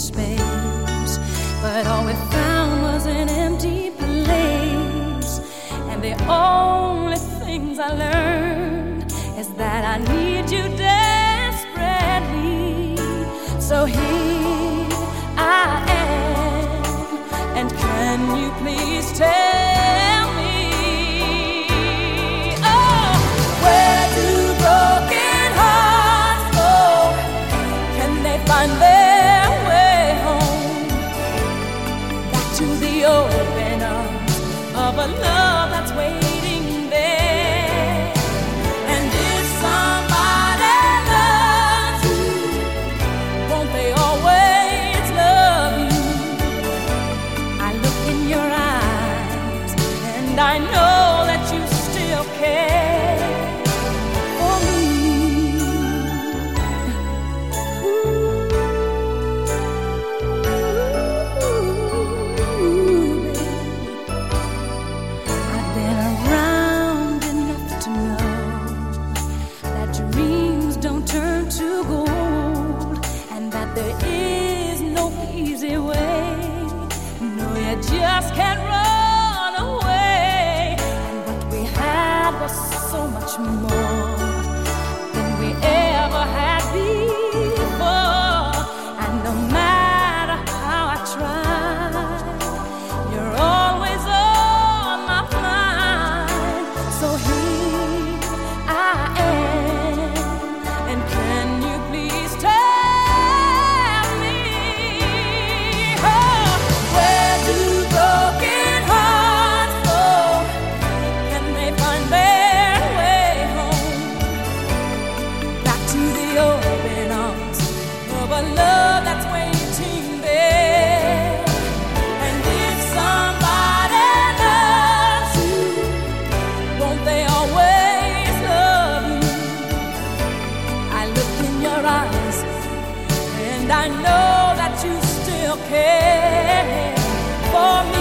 space. But all we found was an empty place. And the only things I learned is that I need you desperately. So here I am. And can you please tell? I know that you still care for me.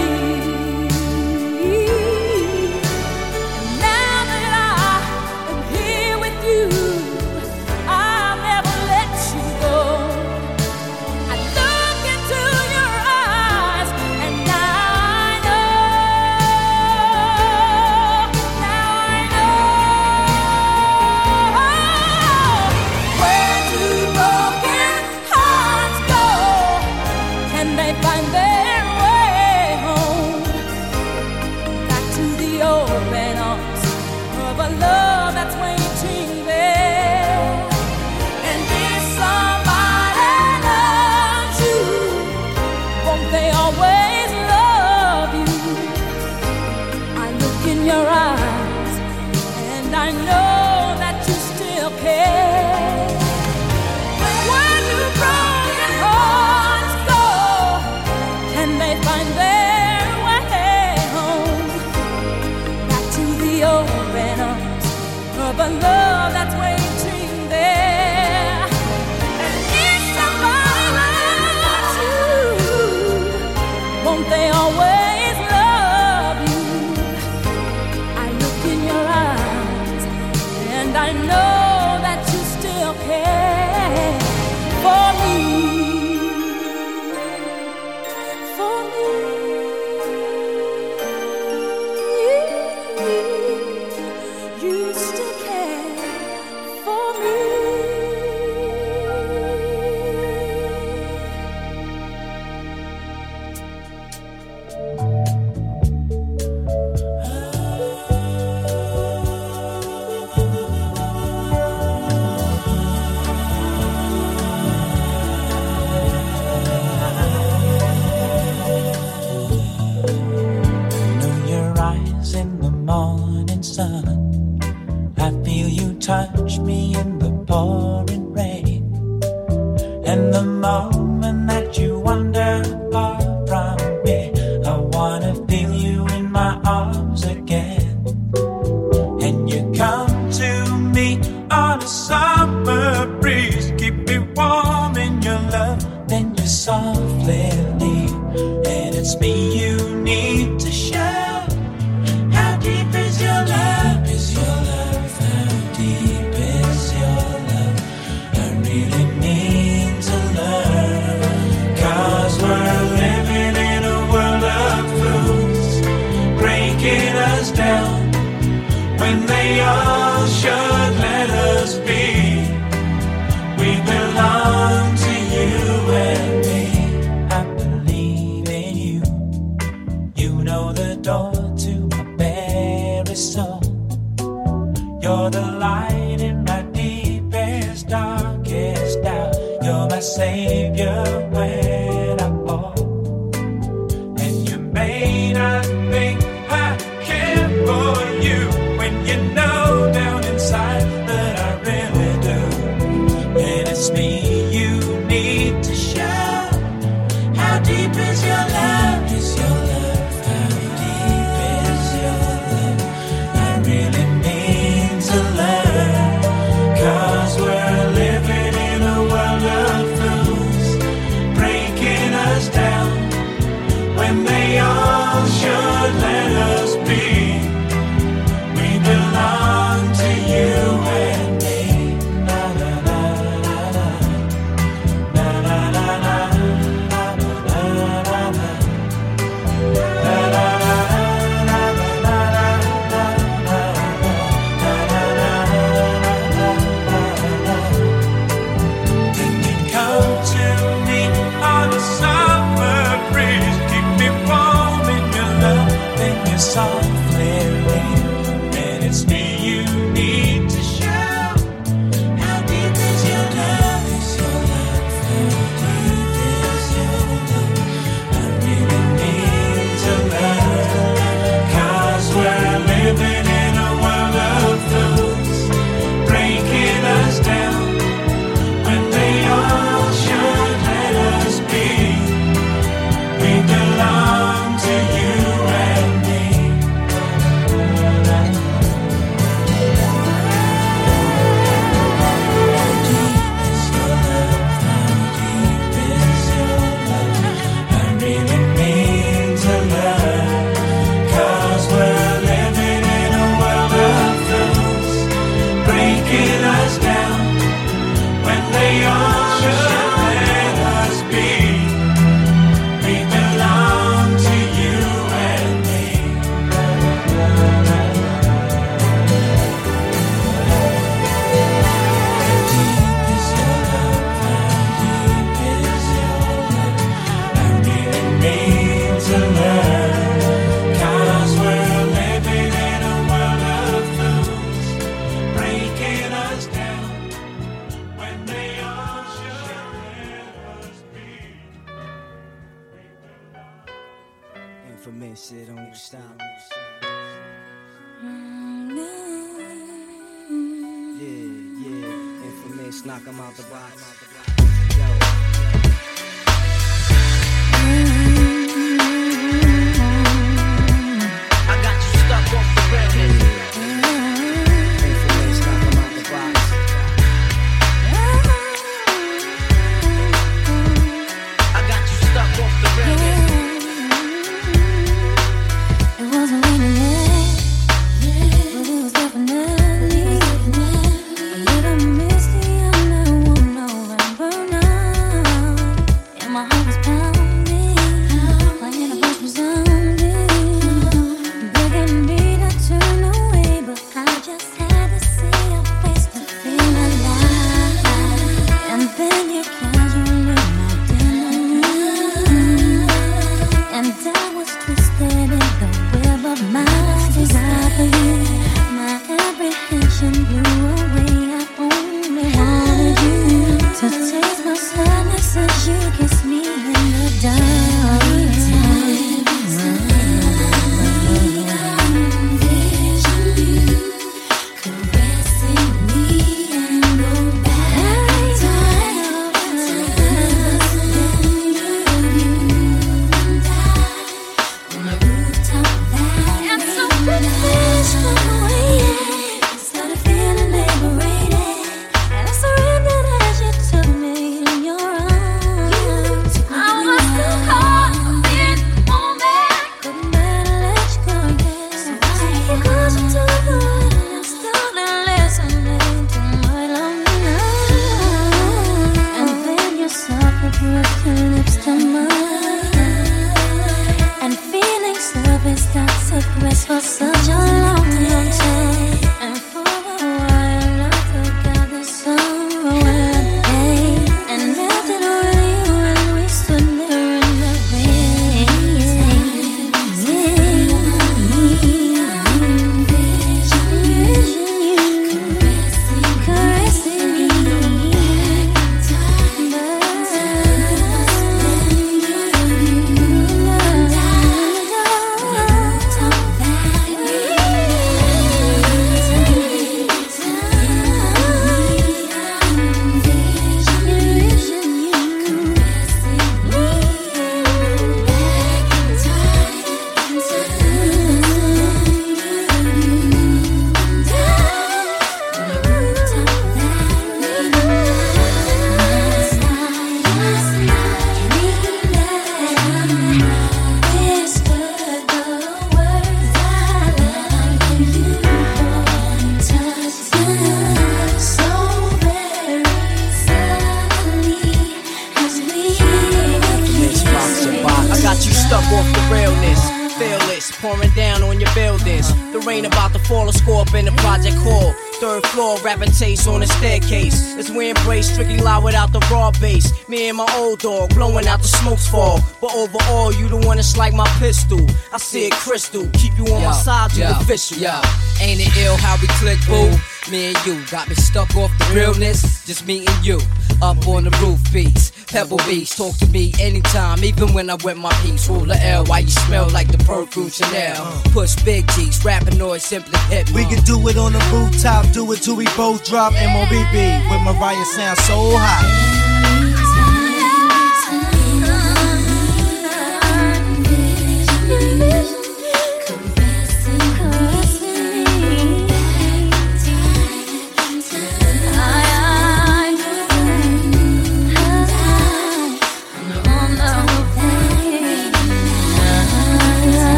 Dog, blowing out the smokes fall. But overall, you the one that's like my pistol. I see it crystal, keep you on yo, my side, you yo, official. Yo, ain't it ill how we click, boo? Me and you got me stuck off the realness. Just me and you, up on the roof beats. Pebble Beach, talk to me anytime, even when I wet my piece. Rule L, why you smell like the perfume Chanel? Push big G's, rapping noise simply hit. We can do it on the rooftop, do it till we both drop MOBB with Mariah sound so hot.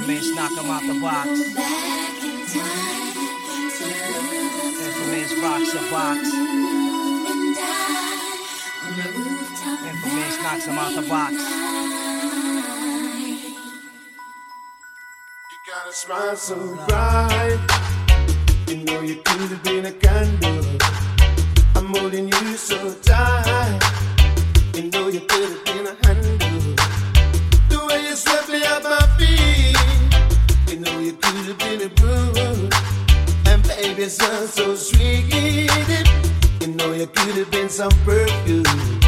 Infamous, knock him out the box. Infamous rocks the box. Infamous knocks him out the box. You got a smile so bright. You know you could have been a candle. I'm holding you so tight. You know you could have been a handle. The way you swept me up my I some take.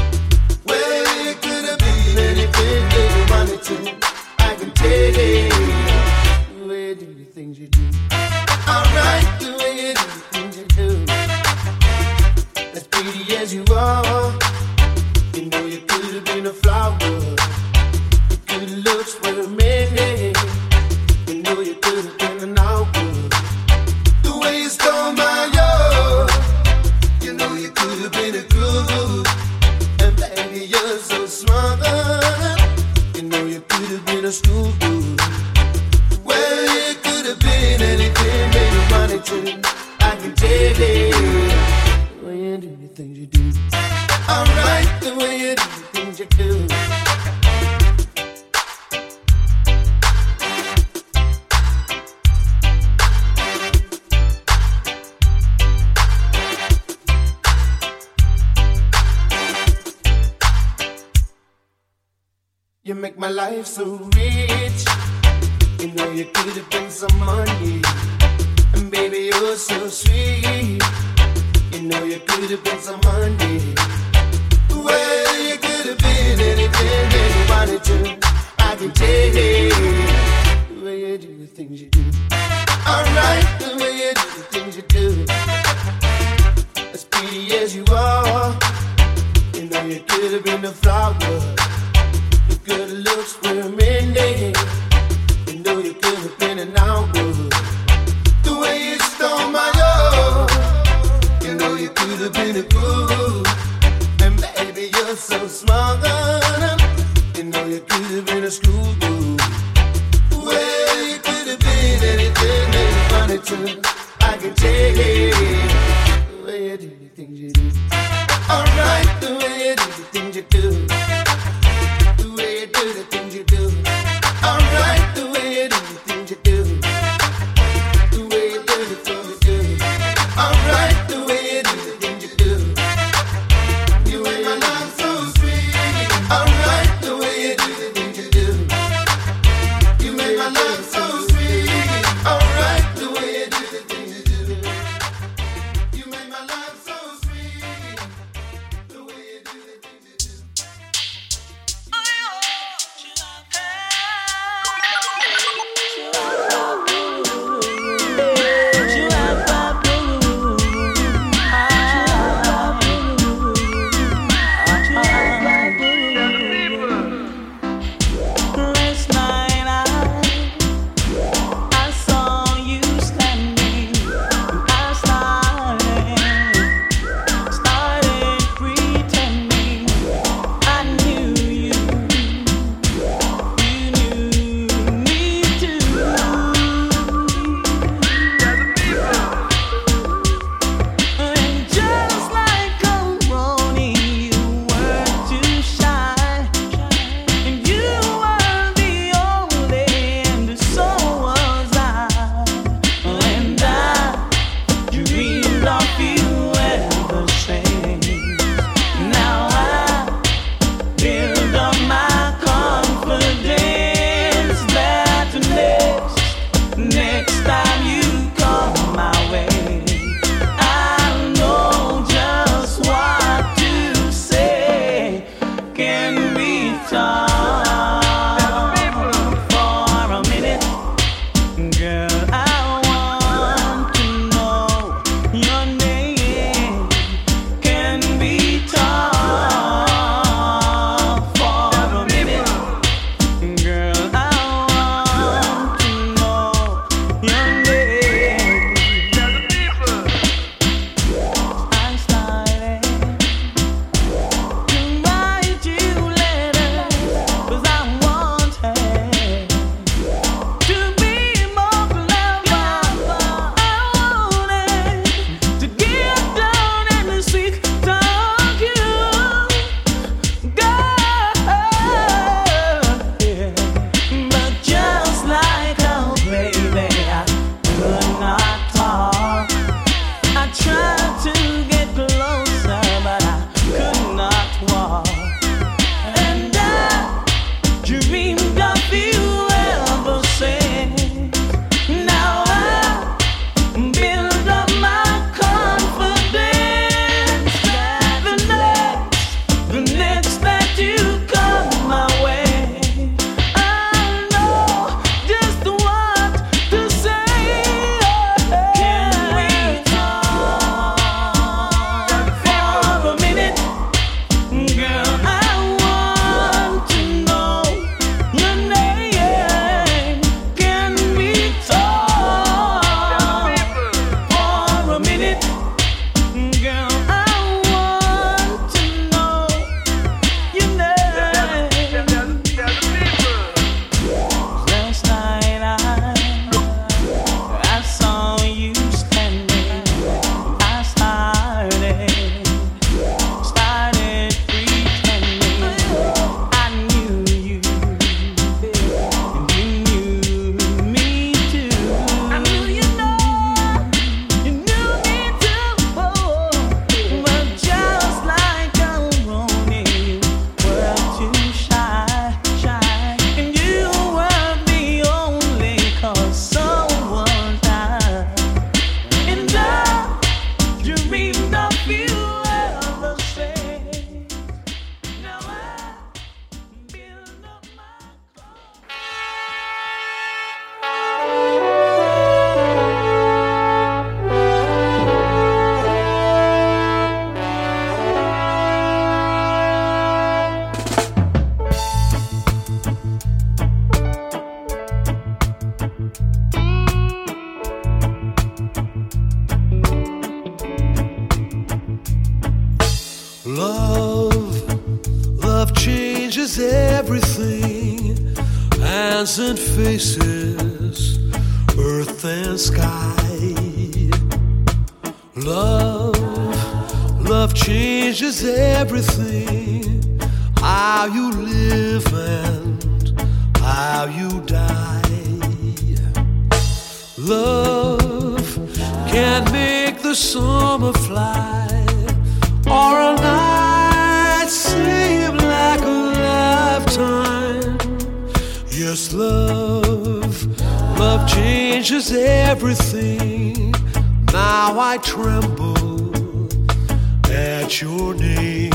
name.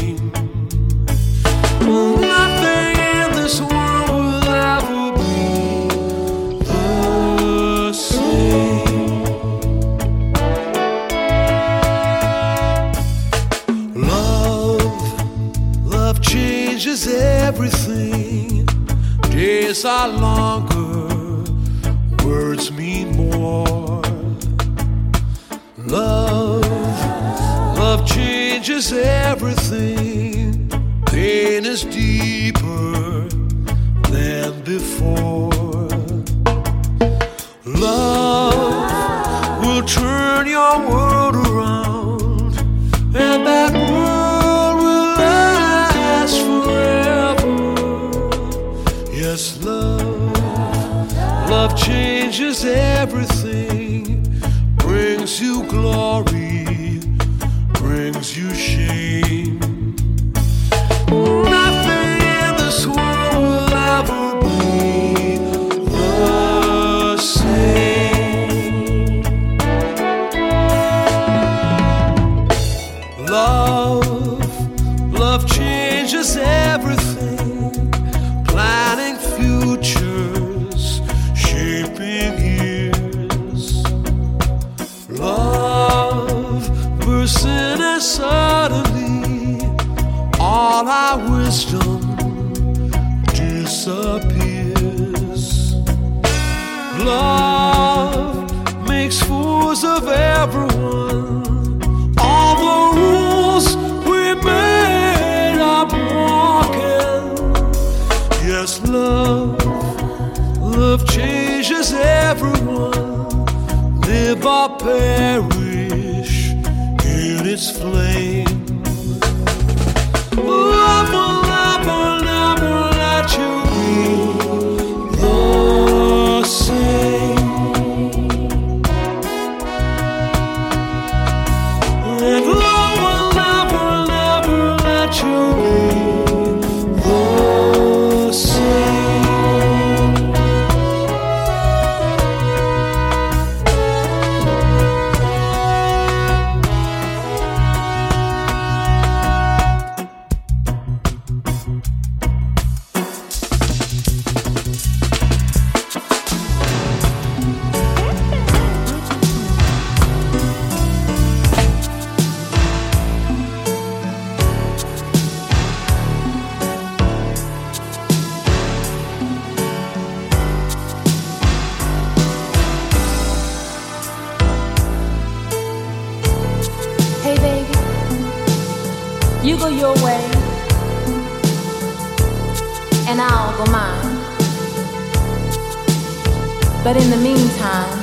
But in the meantime,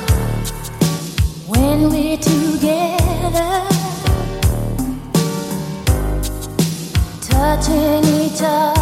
when we're together, touching each other.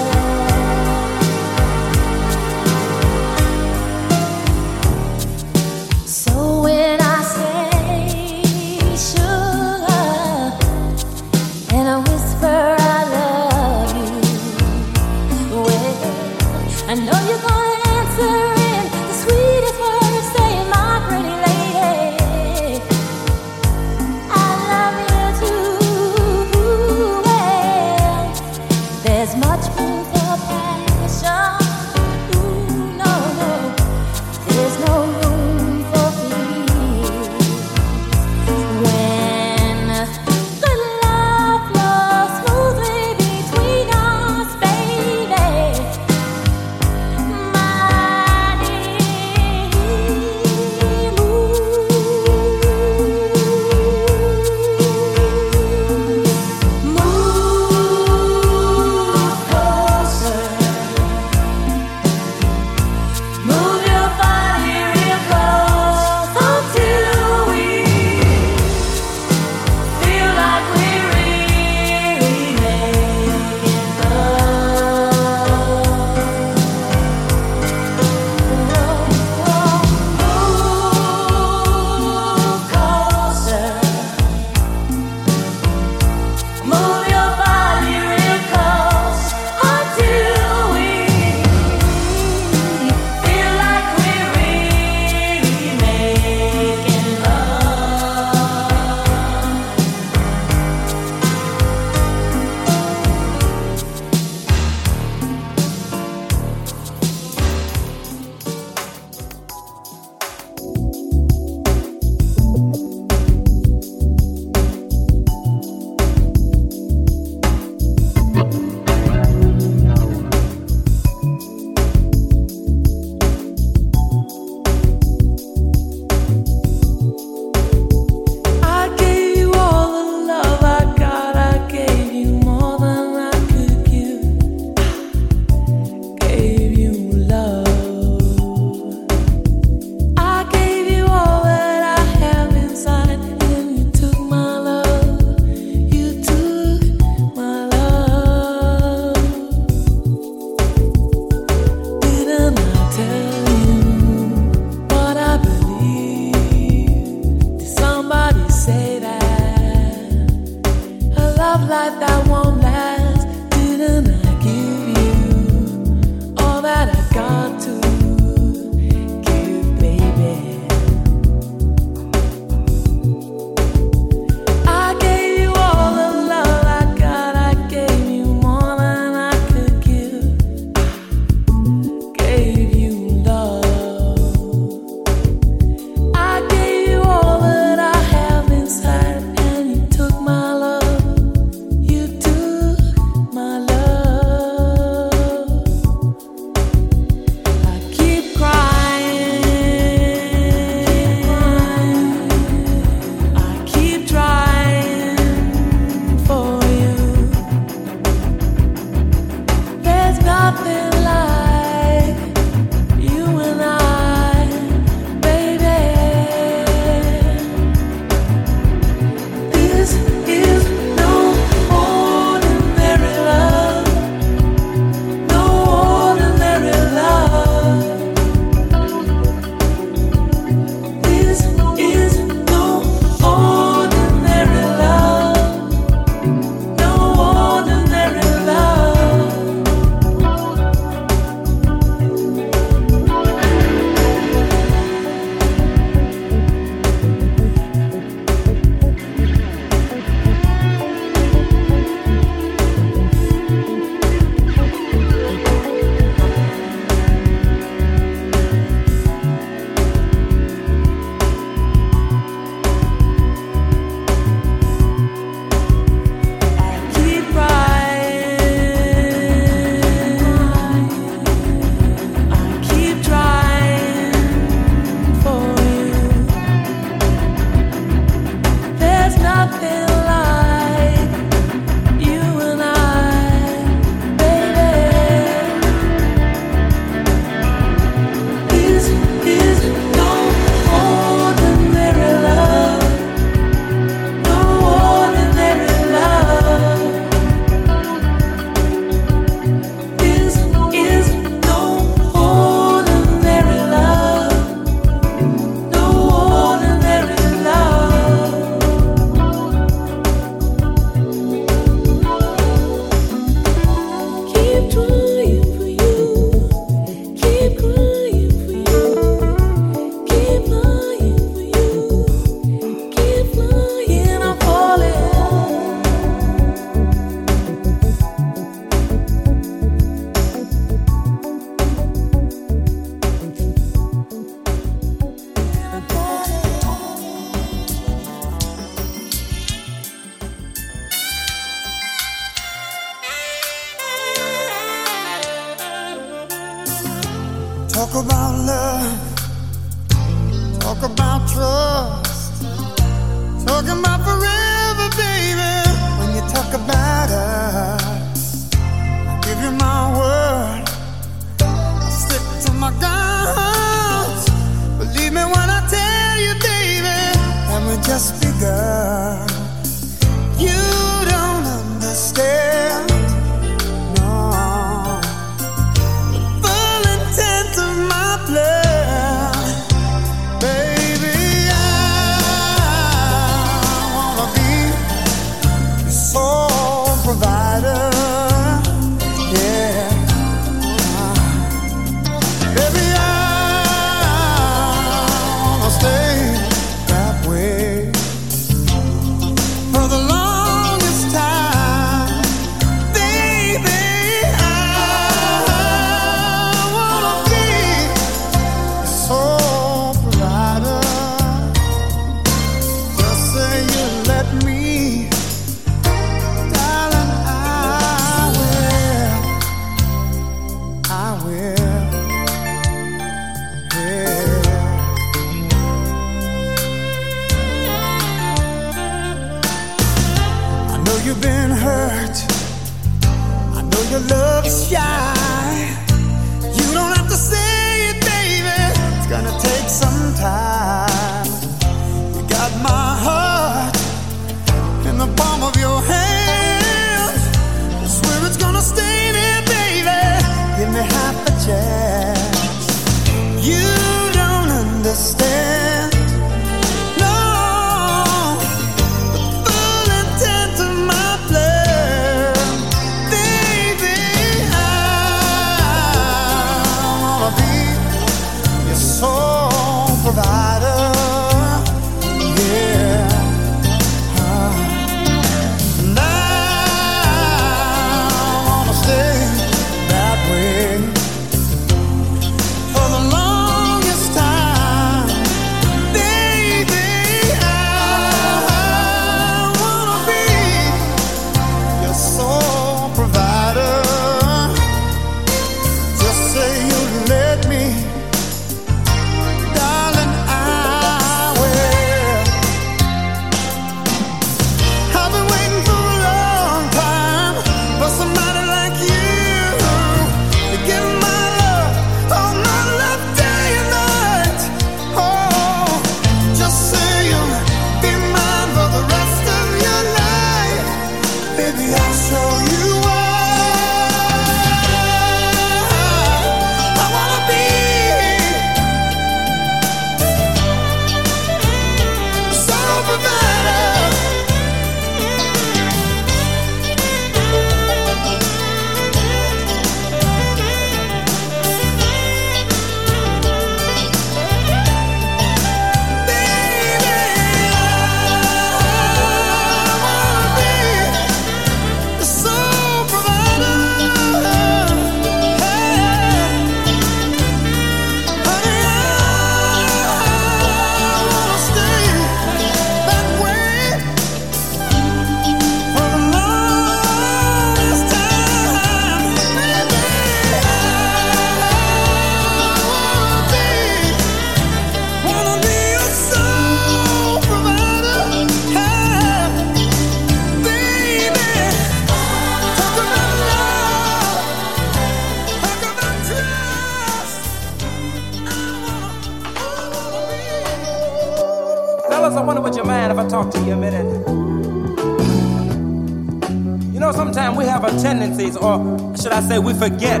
we forget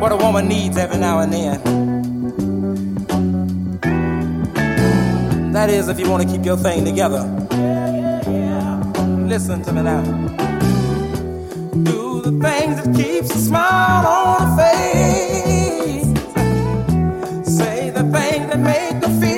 what a woman needs every now and then. That is, if you want to keep your thing together. Listen to me now. Do the things that keeps a smile on her face. Say the things that make her feel.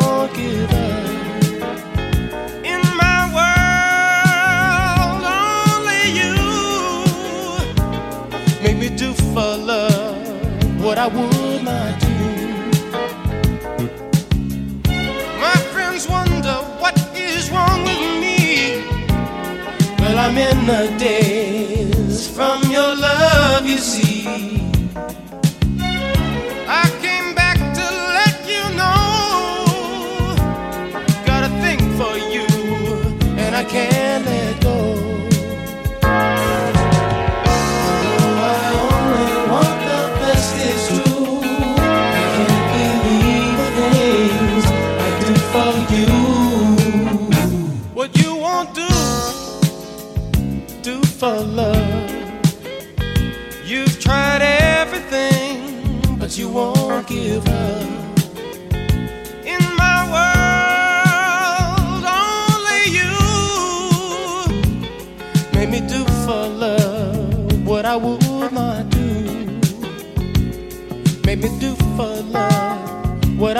don't give up. do for love what I would not do. My friends wonder what is wrong with me. Well, I'm in the day.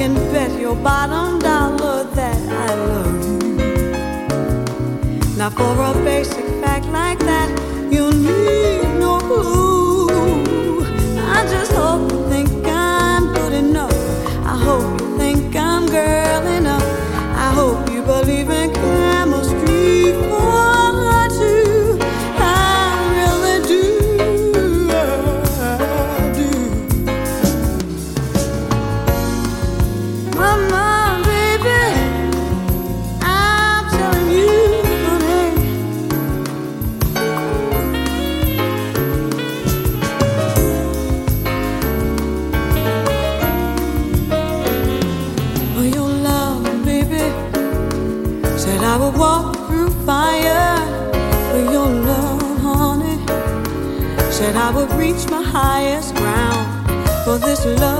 can bet your bottom dollar that I love you. Now for a basic love.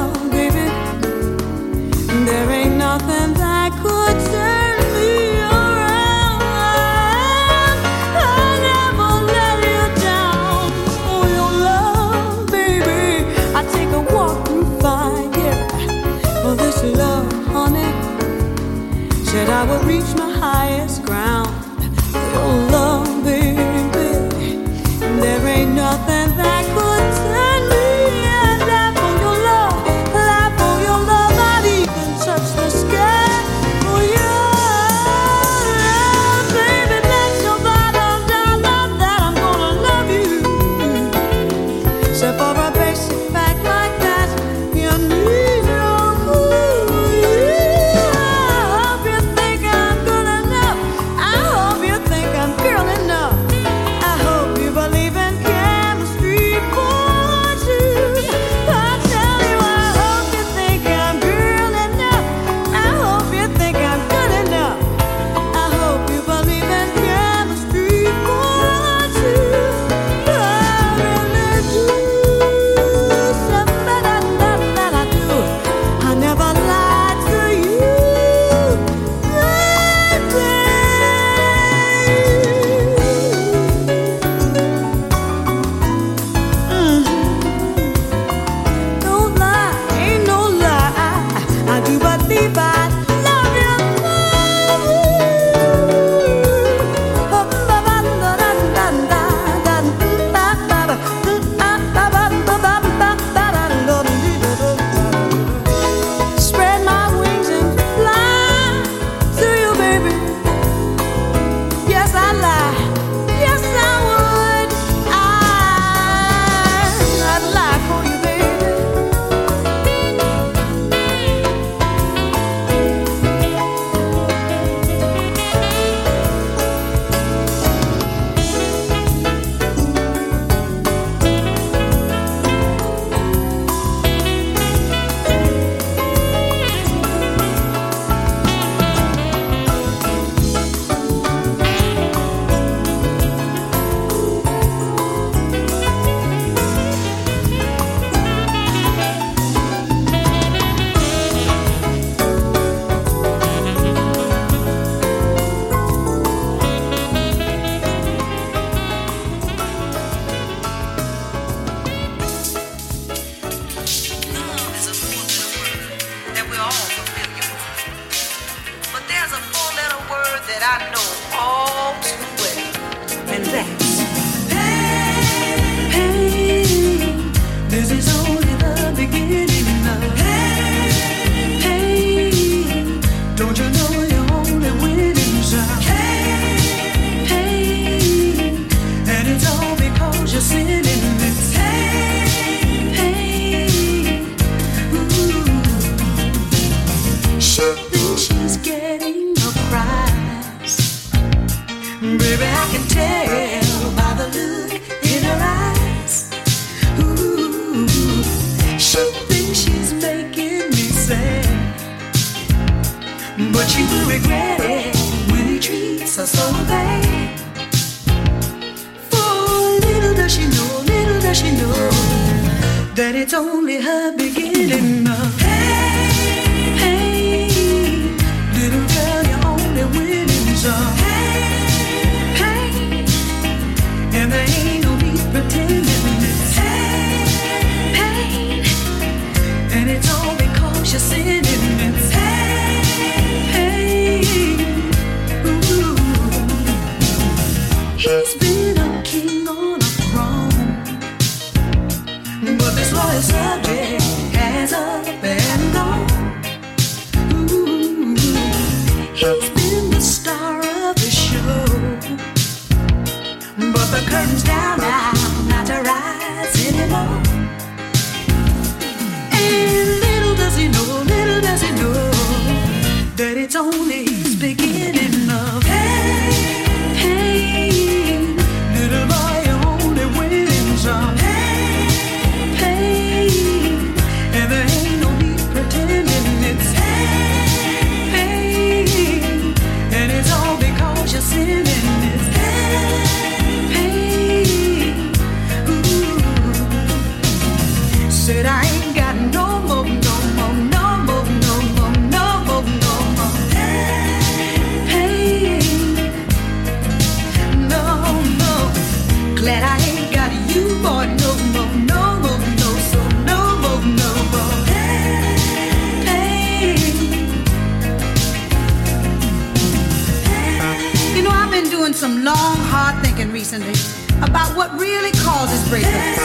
What really causes breakups.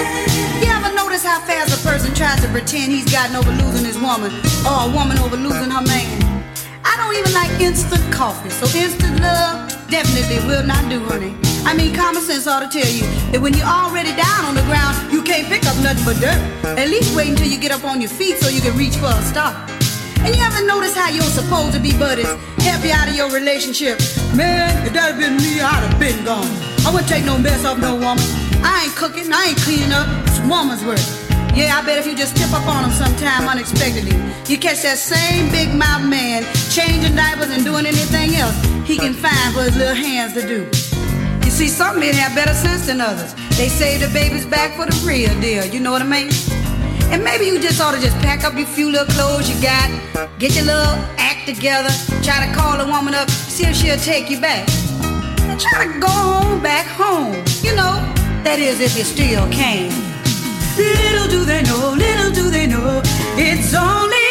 You ever notice how fast a person tries to pretend he's gotten over losing his woman or a woman over losing her man? I don't even like instant coffee, so instant love definitely will not do, honey. I mean, common sense ought to tell you that when you're already down on the ground, you can't pick up nothing but dirt. At least wait until you get up on your feet so you can reach for a start. And you ever notice how you're supposed to be buddies help you out of your relationship? Man, if that had been me, I'd have been gone. I wouldn't take no mess off no woman. I ain't cooking, I ain't cleaning up. It's woman's work. Yeah, I bet if you just tip up on him sometime unexpectedly, you catch that same big mouth man changing diapers and doing anything else he can find for his little hands to do. You see, some men have better sense than others. They save the baby's back for the real deal, you know what I mean? And maybe you just ought to just pack up your few little clothes you got, get your little act together, try to call a woman up, see if she'll take you back. Try to go home back home, you know, that is if you still can. Little do they know, little do they know, it's only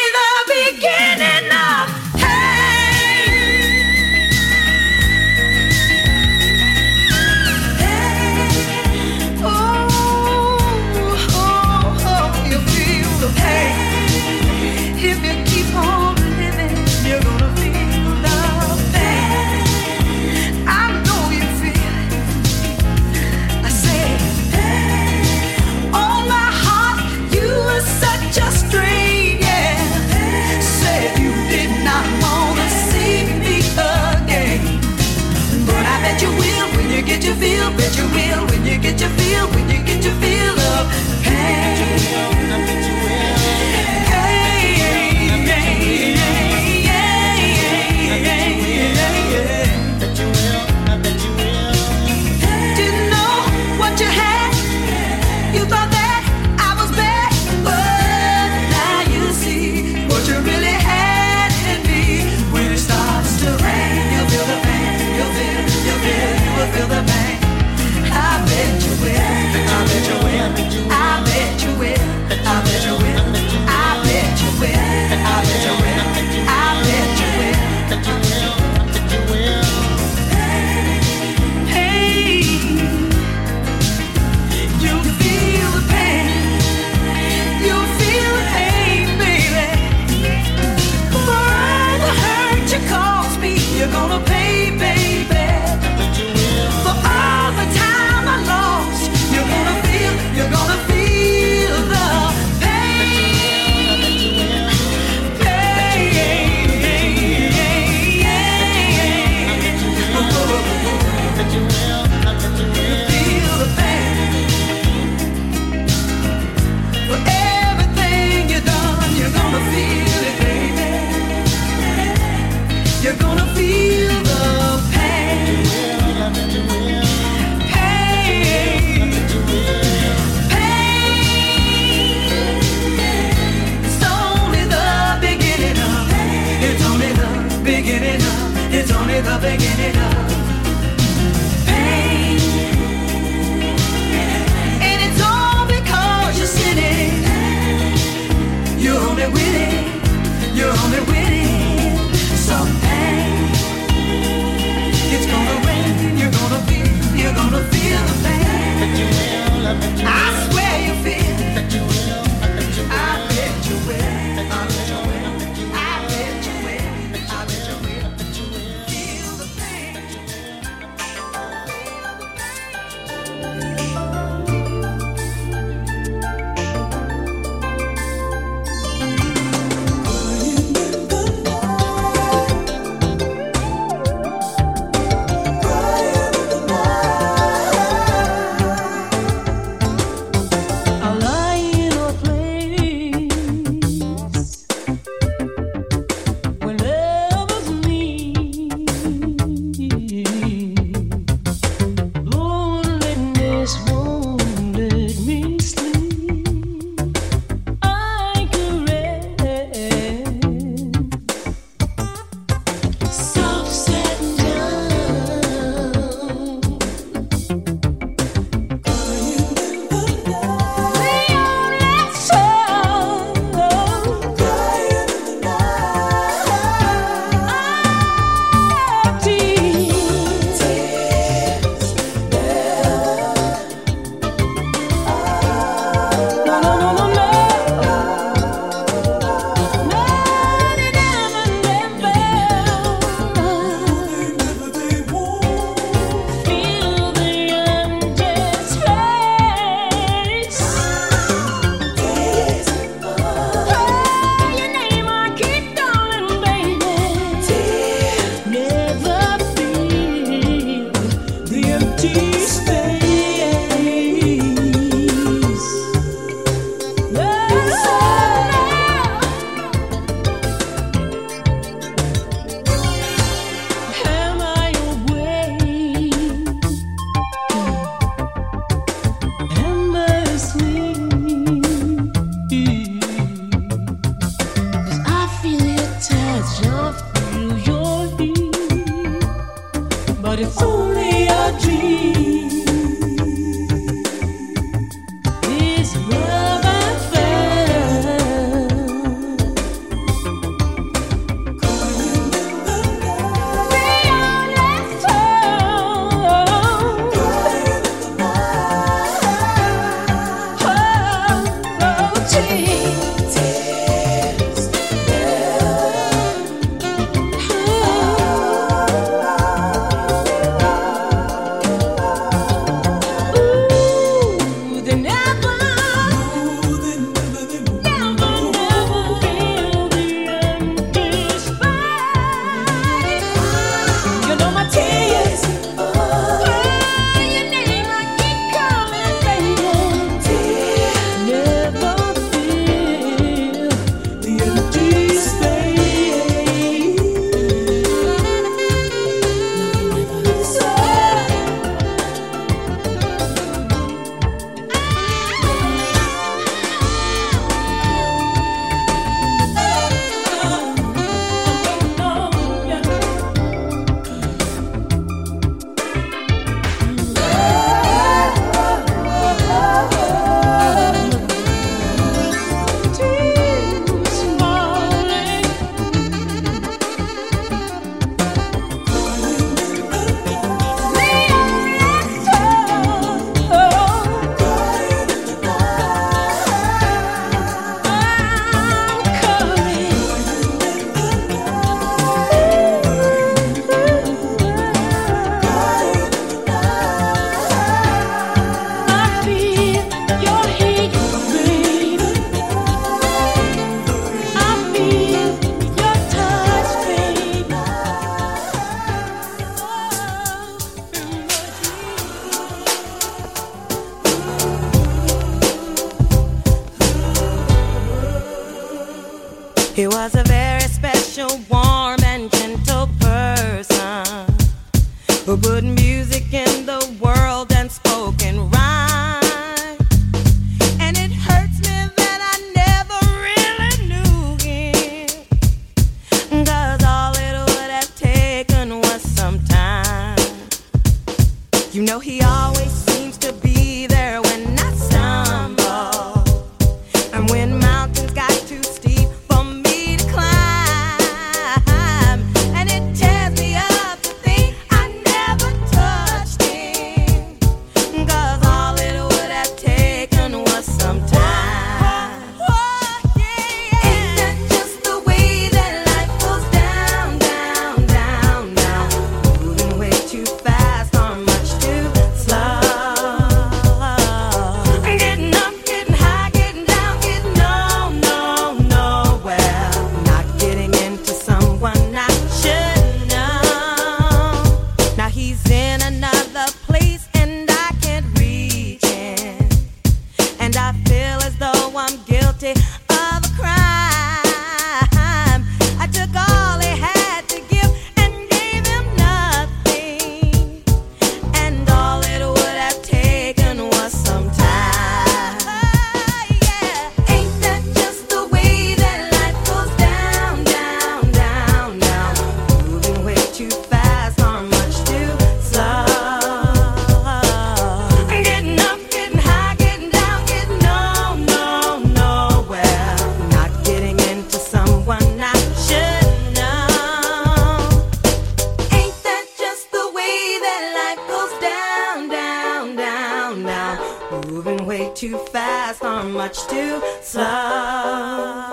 too fast, or much too slow.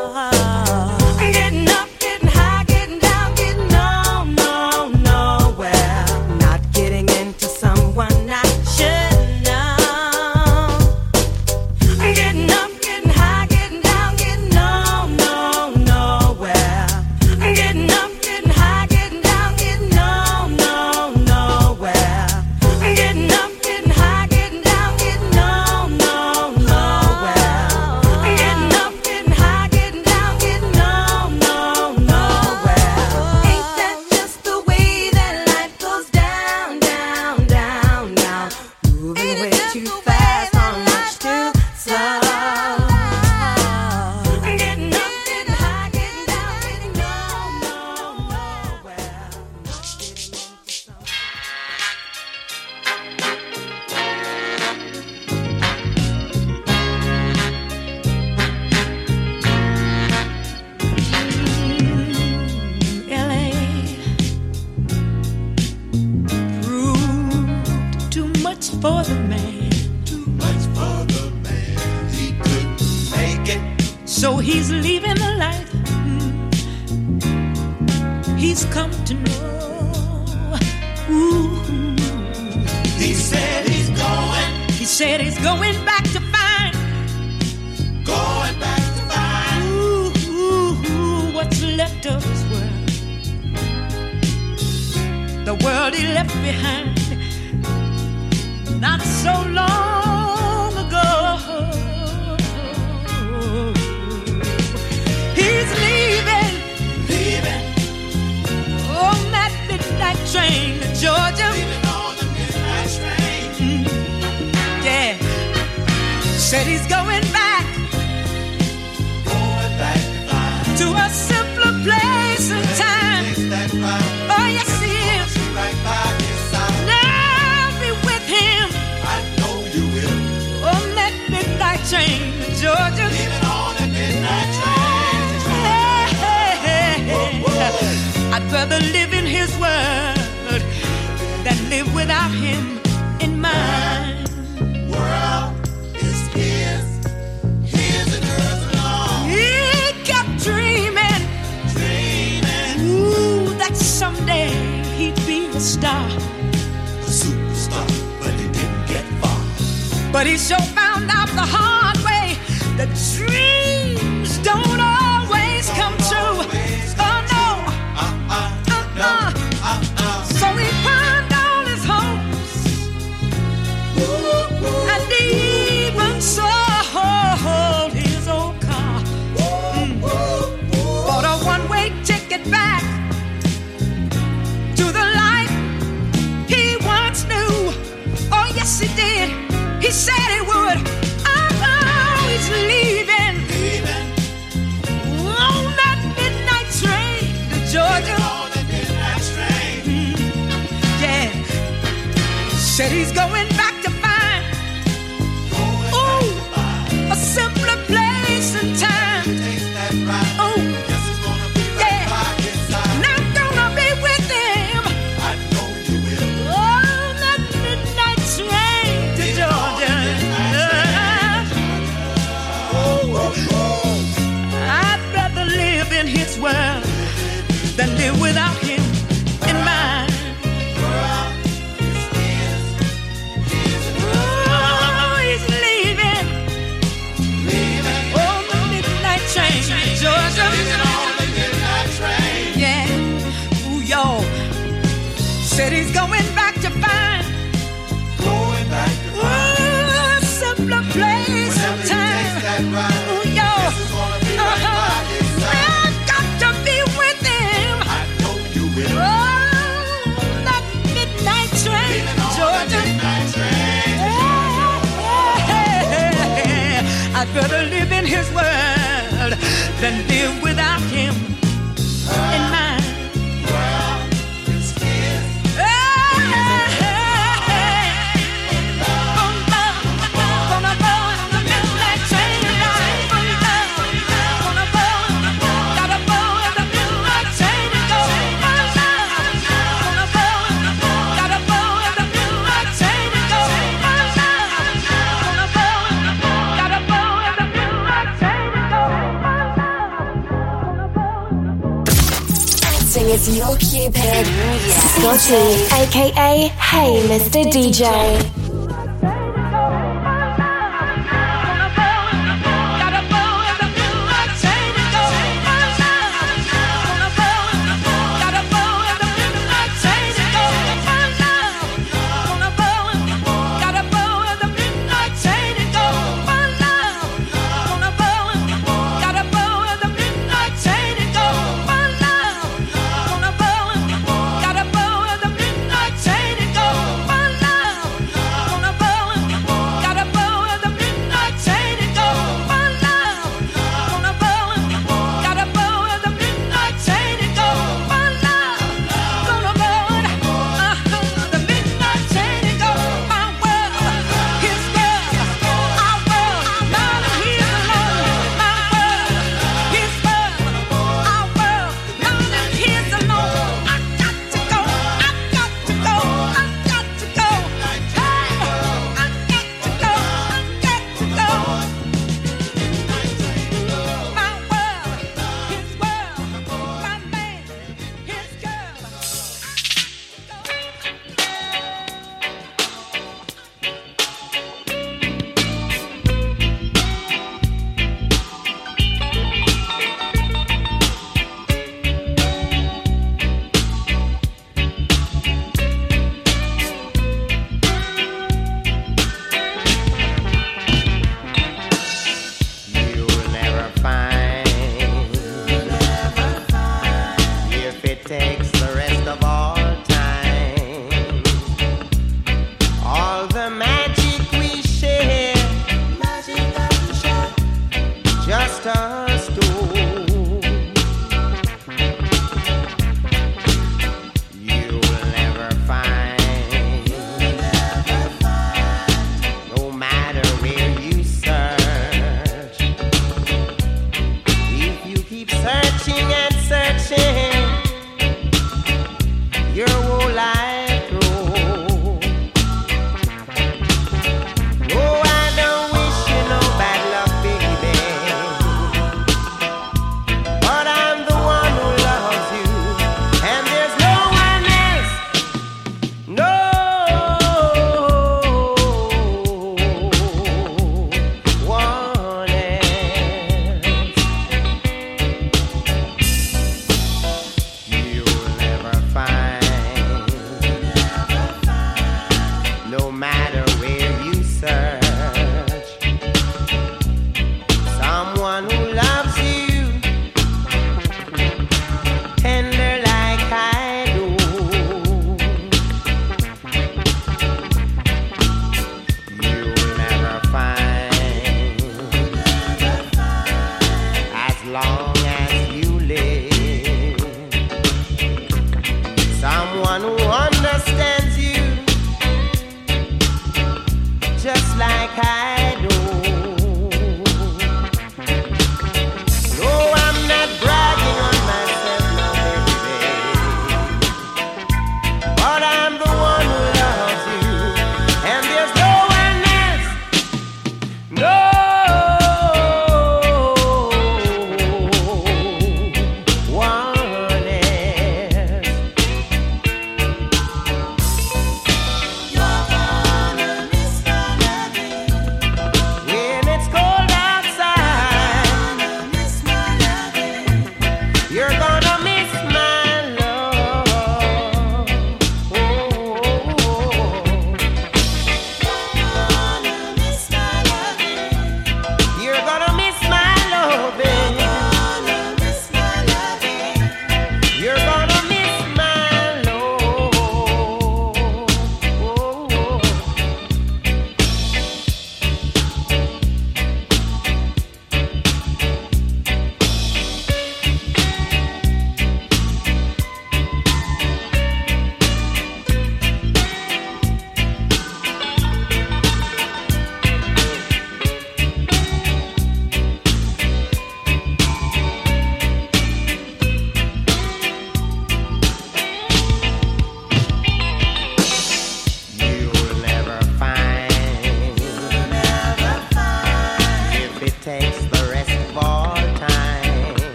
superstar. A superstar, but he didn't get far. But he sure found out the hard way that dreams don't. Aka Hey Mr. DJ.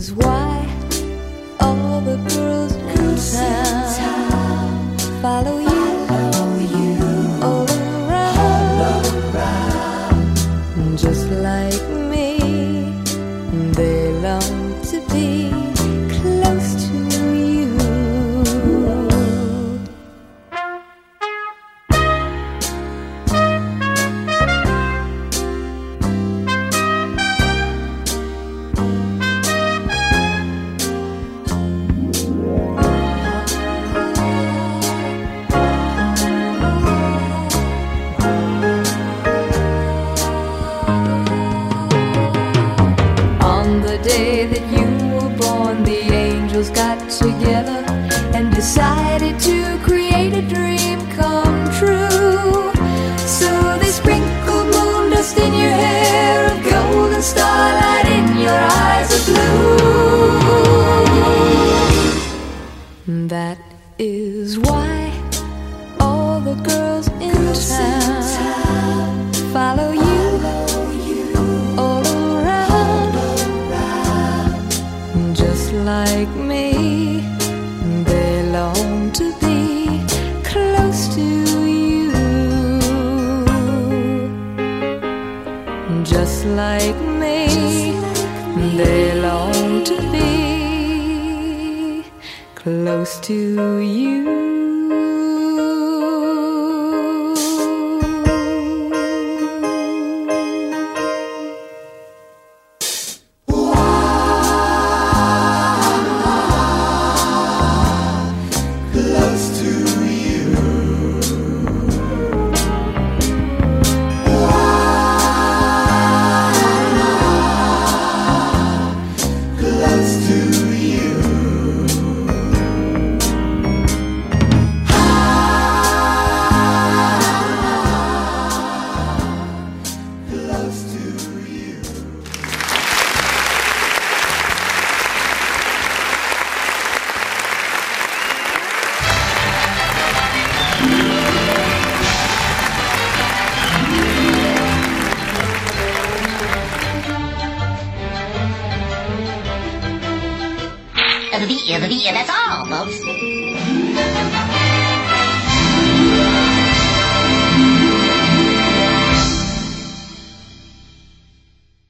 Cause why all the girls in town follow you?